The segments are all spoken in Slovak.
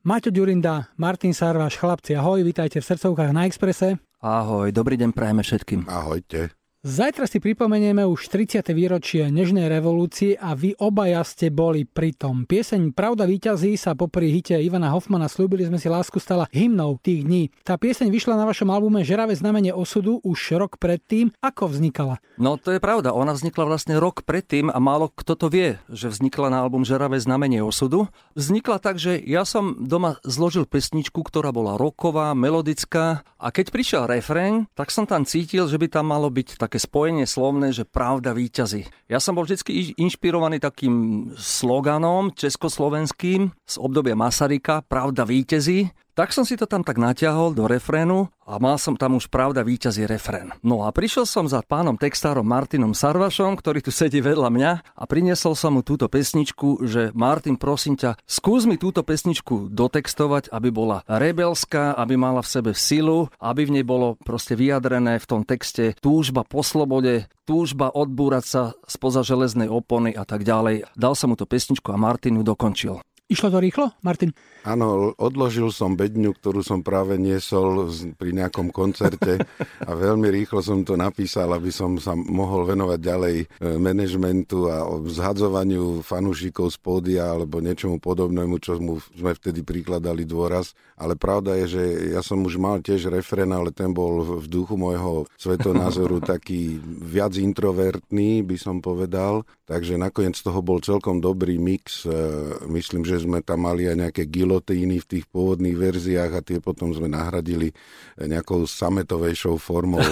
Maťo Ďurinda, Martin Sarvaš, chlapci, ahoj, vítajte v srdcovkách na Exprese. Ahoj, dobrý deň prajeme všetkým. Ahojte. Zajtra si pripomenieme už 30. výročie Nežnej revolúcie a vy obaja ste boli pri tom. Pieseň Pravda víťazí sa popri hite Ivana Hoffmana Slúbili sme si lásku stala hymnou tých dní. Tá pieseň vyšla na vašom albume Žeravé znamenie osudu už rok predtým. Ako vznikala? No to je pravda, ona vznikla vlastne rok predtým a málo kto to vie, že vznikla na album Žeravé znamenie osudu. Vznikla tak, že ja som doma zložil pesničku, ktorá bola roková, melodická a keď prišiel refrén, tak som tam cítil, že by tam malo byť tak také spojenie slovné, že pravda víťazí. Ja som bol vždy inšpirovaný takým sloganom československým z obdobia Masaryka, pravda víťazí. Tak som si to tam tak natiahol do refrénu a mal som tam už pravda víťazí refrén. No a prišiel som za pánom textárom Martinom Sarvašom, ktorý tu sedí vedľa mňa a priniesol som mu túto pesničku, že Martin, prosím ťa, skús mi túto pesničku dotextovať, aby bola rebelská, aby mala v sebe silu, aby v nej bolo proste vyjadrené v tom texte túžba po slobode, túžba odbúrať sa spoza železnej opony a tak ďalej. Dal som mu tú pesničku a Martin ju dokončil. Išlo to rýchlo, Martin? Áno, odložil som bedňu, ktorú som práve niesol pri nejakom koncerte a veľmi rýchlo som to napísal, aby som sa mohol venovať ďalej e, manažmentu a zhadzovaniu fanúšikov z pódia alebo niečomu podobnému, čo mu sme vtedy prikladali dôraz. Ale pravda je, že ja som už mal tiež refren, ale ten bol v duchu môjho svetonázoru taký viac introvertný, by som povedal. Takže nakoniec toho bol celkom dobrý mix. E, myslím, že sme tam mali aj nejaké gilotíny v tých pôvodných verziách a tie potom sme nahradili nejakou sametovejšou formou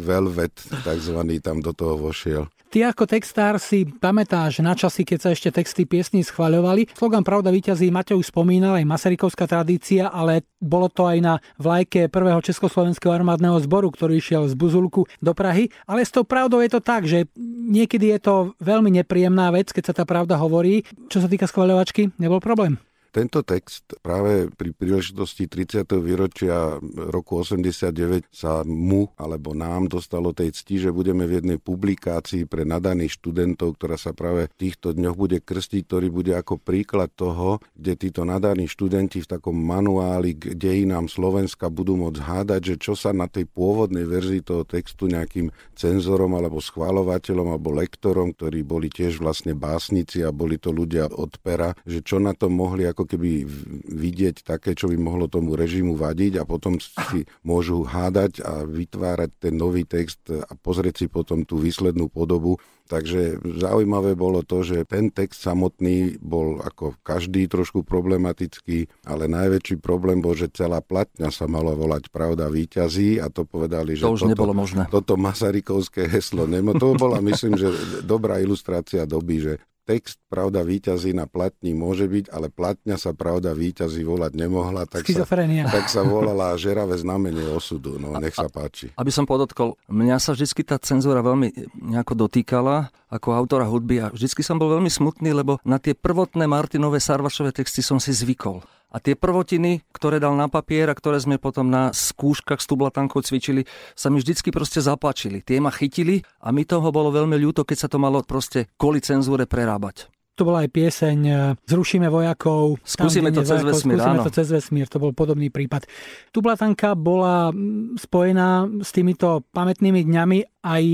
velvet, takzvaný tam do toho vošiel. Ty ako textár si pamätáš na časy, keď sa ešte texty piesní schvaľovali. Slogan Pravda víťazí Matej spomínal, aj Masarykovská tradícia, ale bolo to aj na vlajke prvého Československého armádneho zboru, ktorý išiel z Buzulku do Prahy. Ale s tou pravdou je to tak, že niekedy je to veľmi nepríjemná vec, keď sa tá pravda hovorí. Čo sa týka schvaľovačky, nebol problém. Tento text práve pri príležitosti 30. výročia roku 89 sa mu alebo nám dostalo tej cti, že budeme v jednej publikácii pre nadaných študentov, ktorá sa práve v týchto dňoch bude krstiť, ktorý bude ako príklad toho, kde títo nadaní študenti v takom manuáli k dejinám Slovenska budú môcť hádať, že čo sa na tej pôvodnej verzii toho textu nejakým cenzorom alebo schválovateľom alebo lektorom, ktorí boli tiež vlastne básnici a boli to ľudia od pera, že čo na to mohli ako ako keby vidieť také, čo by mohlo tomu režimu vadiť a potom si môžu hádať a vytvárať ten nový text a pozrieť si potom tú výslednú podobu. Takže zaujímavé bolo to, že ten text samotný bol ako každý trošku problematický, ale najväčší problém bol, že celá platňa sa malo volať Pravda výťazí a to povedali, že to už toto, nebolo možné. toto Masarykovské heslo nemo. To bola, myslím, že dobrá ilustrácia doby, že text Pravda výťazí na platni môže byť, ale platňa sa Pravda výťazí volať nemohla, tak sa, tak sa volala žeravé znamenie osudu. No, nech sa páči. Aby som podotkol, mňa sa vždy tá cenzúra veľmi nejako dotýkala ako autora hudby a vždy som bol veľmi smutný, lebo na tie prvotné Martinové Sarvašové texty som si zvykol. A tie prvotiny, ktoré dal na papier a ktoré sme potom na skúškach s tublatankou cvičili, sa mi vždycky proste zapáčili. Tie ma chytili a mi toho bolo veľmi ľúto, keď sa to malo proste kvôli cenzúre prerábať. To bola aj pieseň e, Zrušíme vojakov. Skúsime tam, to cez vesmír, Skúsime áno. to cez vesmír, to bol podobný prípad. Tublatanka bola spojená s týmito pamätnými dňami aj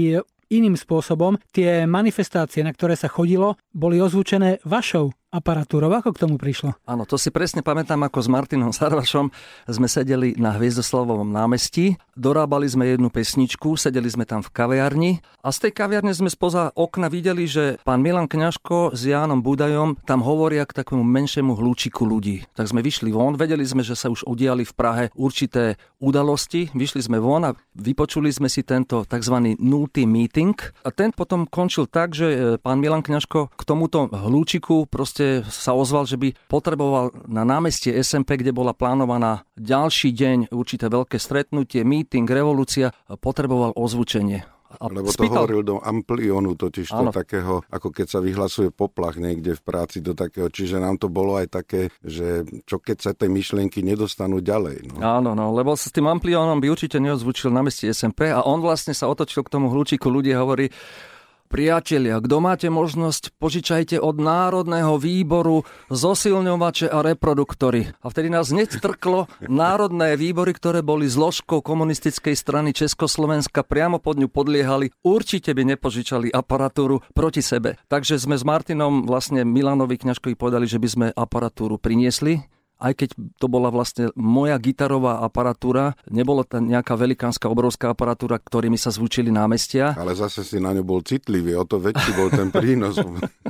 iným spôsobom. Tie manifestácie, na ktoré sa chodilo, boli ozvučené vašou aparatúrou. Ako k tomu prišlo? Áno, to si presne pamätám, ako s Martinom Sarvašom sme sedeli na Hviezdoslavovom námestí, dorábali sme jednu pesničku, sedeli sme tam v kaviarni a z tej kaviarne sme spoza okna videli, že pán Milan Kňažko s Jánom Budajom tam hovoria k takému menšiemu hľúčiku ľudí. Tak sme vyšli von, vedeli sme, že sa už udiali v Prahe určité udalosti, vyšli sme von a vypočuli sme si tento tzv. nultý meeting a ten potom končil tak, že e, pán Milan Kňažko k tomuto hľúčiku proste sa ozval, že by potreboval na námestie SMP, kde bola plánovaná ďalší deň určité veľké stretnutie, meeting, revolúcia, potreboval ozvučenie. A Lebo spýtal... to hovoril do amplionu, totiž to takého, ako keď sa vyhlasuje poplach niekde v práci do takého, čiže nám to bolo aj také, že čo keď sa tie myšlienky nedostanú ďalej. No. Áno, no, lebo s tým ampliónom by určite neozvučil na meste SMP a on vlastne sa otočil k tomu hľúčiku ľudí a hovorí, Priatelia, kto máte možnosť, požičajte od Národného výboru zosilňovače a reproduktory. A vtedy nás netrklo národné výbory, ktoré boli zložkou komunistickej strany Československa, priamo pod ňu podliehali, určite by nepožičali aparatúru proti sebe. Takže sme s Martinom vlastne Milanovi Kňažkovi povedali, že by sme aparatúru priniesli aj keď to bola vlastne moja gitarová aparatúra, nebolo to nejaká velikánska, obrovská aparatúra, ktorými sa zvučili námestia. Ale zase si na ňu bol citlivý, o to väčší bol ten prínos.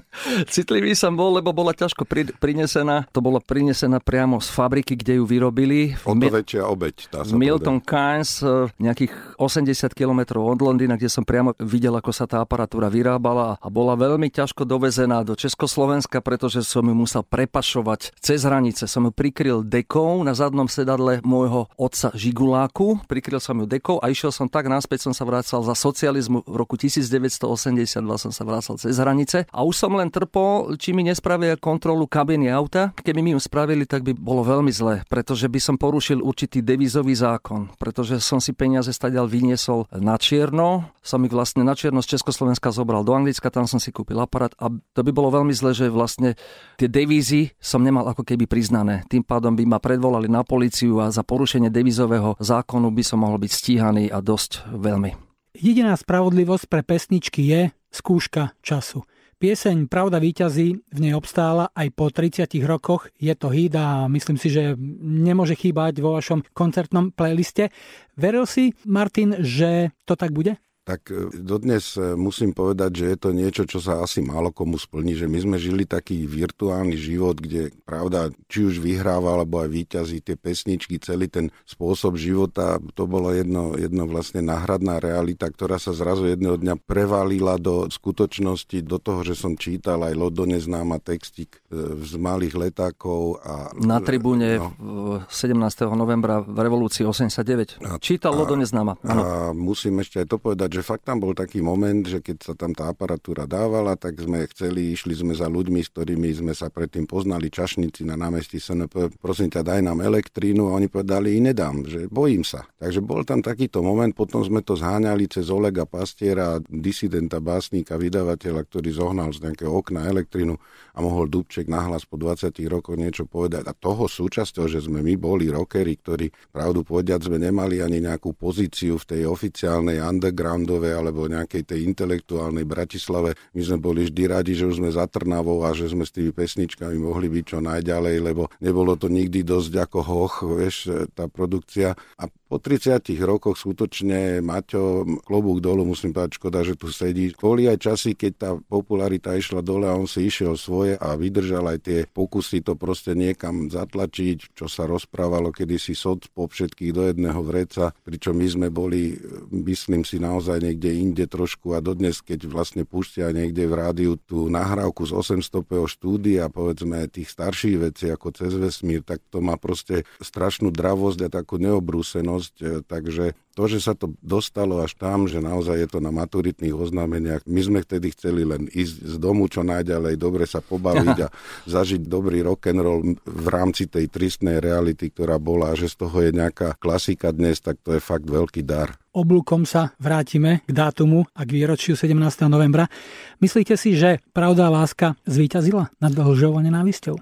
citlivý som bol, lebo bola ťažko pri, prinesená. To bola prinesená priamo z fabriky, kde ju vyrobili. O to väčšia obeď. Tá sa Milton Keynes, e, nejakých 80 km od Londýna, kde som priamo videl, ako sa tá aparatúra vyrábala a bola veľmi ťažko dovezená do Československa, pretože som ju musel prepašovať cez hranice. Som ju prikryl dekou na zadnom sedadle môjho otca Žiguláku. Prikryl som ju dekou a išiel som tak naspäť, som sa vracal za socializmu. V roku 1982 som sa vracal cez hranice a už som len trpol, či mi nespravia kontrolu kabiny auta. Keby mi ju spravili, tak by bolo veľmi zle, pretože by som porušil určitý devizový zákon, pretože som si peniaze stadial vyniesol na čierno, som ich vlastne na čierno z Československa zobral do Anglicka, tam som si kúpil aparát a to by bolo veľmi zle, že vlastne tie devízy som nemal ako keby priznané tým pádom by ma predvolali na policiu a za porušenie devizového zákonu by som mohol byť stíhaný a dosť veľmi. Jediná spravodlivosť pre pesničky je skúška času. Pieseň Pravda výťazí v nej obstála aj po 30 rokoch. Je to hit a myslím si, že nemôže chýbať vo vašom koncertnom playliste. Veril si, Martin, že to tak bude? Tak e, dodnes e, musím povedať, že je to niečo, čo sa asi málo komu splní, že my sme žili taký virtuálny život, kde pravda, či už vyhráva, alebo aj výťazí tie pesničky, celý ten spôsob života, to bolo jedno, jedno vlastne náhradná realita, ktorá sa zrazu jedného dňa prevalila do skutočnosti, do toho, že som čítal aj Lodo neznáma textík e, z malých letákov. A, Na tribúne no. 17. novembra v revolúcii 89. Čítal Lodo neznáma. A musím ešte aj to povedať, že fakt tam bol taký moment, že keď sa tam tá aparatúra dávala, tak sme chceli, išli sme za ľuďmi, s ktorými sme sa predtým poznali, čašníci na námestí SNP, prosím ťa, daj nám elektrínu a oni povedali, i nedám, že bojím sa. Takže bol tam takýto moment, potom sme to zháňali cez Olega Pastiera, disidenta, básnika, vydavateľa, ktorý zohnal z nejakého okna elektrínu a mohol Dubček nahlas po 20 rokoch niečo povedať. A toho súčasťou, že sme my boli rockery, ktorí pravdu povediac sme nemali ani nejakú pozíciu v tej oficiálnej underground Bandove alebo nejakej tej intelektuálnej Bratislave. My sme boli vždy radi, že už sme za Trnavou a že sme s tými pesničkami mohli byť čo najďalej, lebo nebolo to nikdy dosť ako hoch, vieš, tá produkcia. A po 30 rokoch skutočne Maťo, klobúk dolu, musím povedať, škoda, že tu sedí. Boli aj časy, keď tá popularita išla dole a on si išiel svoje a vydržal aj tie pokusy to proste niekam zatlačiť, čo sa rozprávalo kedysi soc po všetkých do jedného vreca, pričom my sme boli, myslím si, naozaj niekde inde trošku a dodnes, keď vlastne púšťa niekde v rádiu tú nahrávku z 800. štúdia, povedzme tých starších vecí ako cez vesmír, tak to má proste strašnú dravosť a takú neobrúsenosť činnosť, e, takže to, že sa to dostalo až tam, že naozaj je to na maturitných oznámeniach, my sme vtedy chceli len ísť z domu čo najďalej, dobre sa pobaviť a zažiť dobrý rock and roll v rámci tej tristnej reality, ktorá bola, a že z toho je nejaká klasika dnes, tak to je fakt veľký dar oblúkom sa vrátime k dátumu a k výročiu 17. novembra. Myslíte si, že pravda a láska zvíťazila nad lžou a nenávisťou?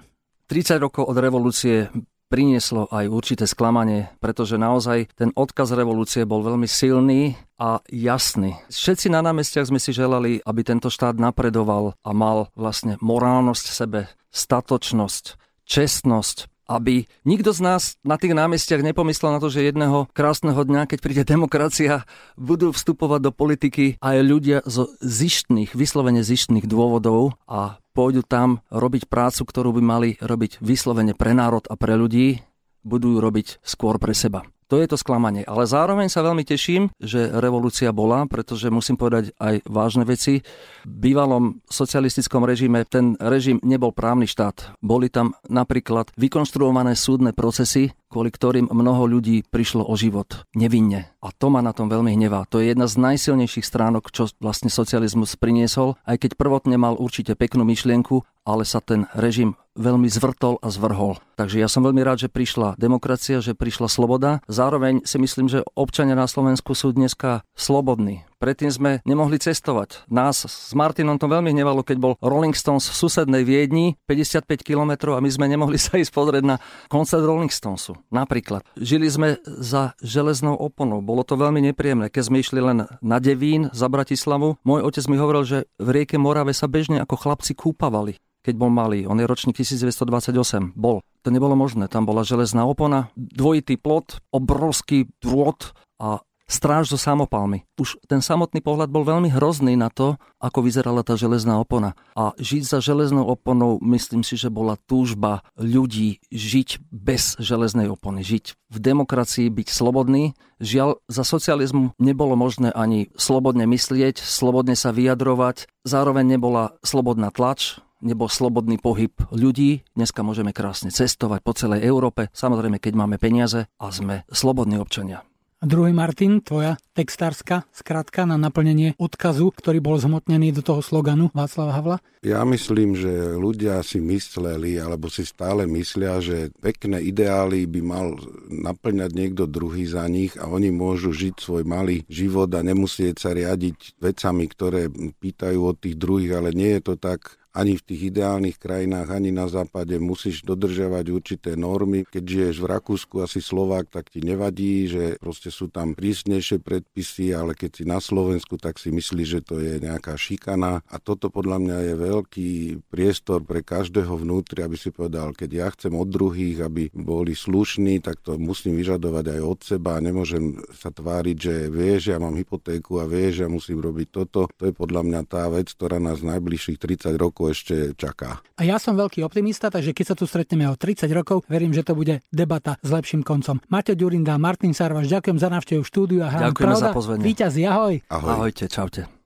30 rokov od revolúcie prinieslo aj určité sklamanie, pretože naozaj ten odkaz revolúcie bol veľmi silný a jasný. Všetci na námestiach sme si želali, aby tento štát napredoval a mal vlastne morálnosť v sebe, statočnosť, čestnosť, aby nikto z nás na tých námestiach nepomyslel na to, že jedného krásneho dňa, keď príde demokracia, budú vstupovať do politiky aj ľudia zo zištných, vyslovene zištných dôvodov a pôjdu tam robiť prácu, ktorú by mali robiť vyslovene pre národ a pre ľudí, budú robiť skôr pre seba. To je to sklamanie. Ale zároveň sa veľmi teším, že revolúcia bola, pretože musím povedať aj vážne veci. V bývalom socialistickom režime ten režim nebol právny štát. Boli tam napríklad vykonštruované súdne procesy, kvôli ktorým mnoho ľudí prišlo o život nevinne. A to ma na tom veľmi hnevá. To je jedna z najsilnejších stránok, čo vlastne socializmus priniesol, aj keď prvotne mal určite peknú myšlienku, ale sa ten režim veľmi zvrtol a zvrhol. Takže ja som veľmi rád, že prišla demokracia, že prišla sloboda. Zároveň si myslím, že občania na Slovensku sú dneska slobodní. Predtým sme nemohli cestovať. Nás s Martinom to veľmi hnevalo, keď bol Rolling Stones v susednej Viedni, 55 km a my sme nemohli sa ísť pozrieť na koncert Rolling Stonesu. Napríklad. Žili sme za železnou oponou. Bolo to veľmi nepríjemné. Keď sme išli len na Devín za Bratislavu, môj otec mi hovoril, že v rieke Morave sa bežne ako chlapci kúpavali keď bol malý. On je ročník 1928. Bol. To nebolo možné. Tam bola železná opona, dvojitý plot, obrovský drôt a stráž so samopalmi. Už ten samotný pohľad bol veľmi hrozný na to, ako vyzerala tá železná opona. A žiť za železnou oponou, myslím si, že bola túžba ľudí žiť bez železnej opony, žiť v demokracii, byť slobodný. Žiaľ, za socializmu nebolo možné ani slobodne myslieť, slobodne sa vyjadrovať, zároveň nebola slobodná tlač, nebol slobodný pohyb ľudí. Dneska môžeme krásne cestovať po celej Európe, samozrejme keď máme peniaze a sme slobodní občania. A druhý Martin, tvoja textárska skratka na naplnenie odkazu, ktorý bol zhmotnený do toho sloganu Václava Havla? Ja myslím, že ľudia si mysleli, alebo si stále myslia, že pekné ideály by mal naplňať niekto druhý za nich a oni môžu žiť svoj malý život a nemusieť sa riadiť vecami, ktoré pýtajú od tých druhých, ale nie je to tak ani v tých ideálnych krajinách, ani na západe musíš dodržiavať určité normy. Keď žiješ v Rakúsku, asi Slovák, tak ti nevadí, že proste sú tam prísnejšie predpisy, ale keď si na Slovensku, tak si myslíš, že to je nejaká šikana. A toto podľa mňa je veľký priestor pre každého vnútri, aby si povedal, keď ja chcem od druhých, aby boli slušní, tak to musím vyžadovať aj od seba. Nemôžem sa tváriť, že vieš, ja mám hypotéku a vieš, ja musím robiť toto. To je podľa mňa tá vec, ktorá nás najbližších 30 rokov ešte čaká. A ja som veľký optimista, takže keď sa tu stretneme o 30 rokov, verím, že to bude debata s lepším koncom. Maťo Ďurinda, Martin Sarvaš, ďakujem za návštevu štúdiu a Ďakujem za pozvanie. Víťaz, ahoj. Ahoj. Ahojte, čaute.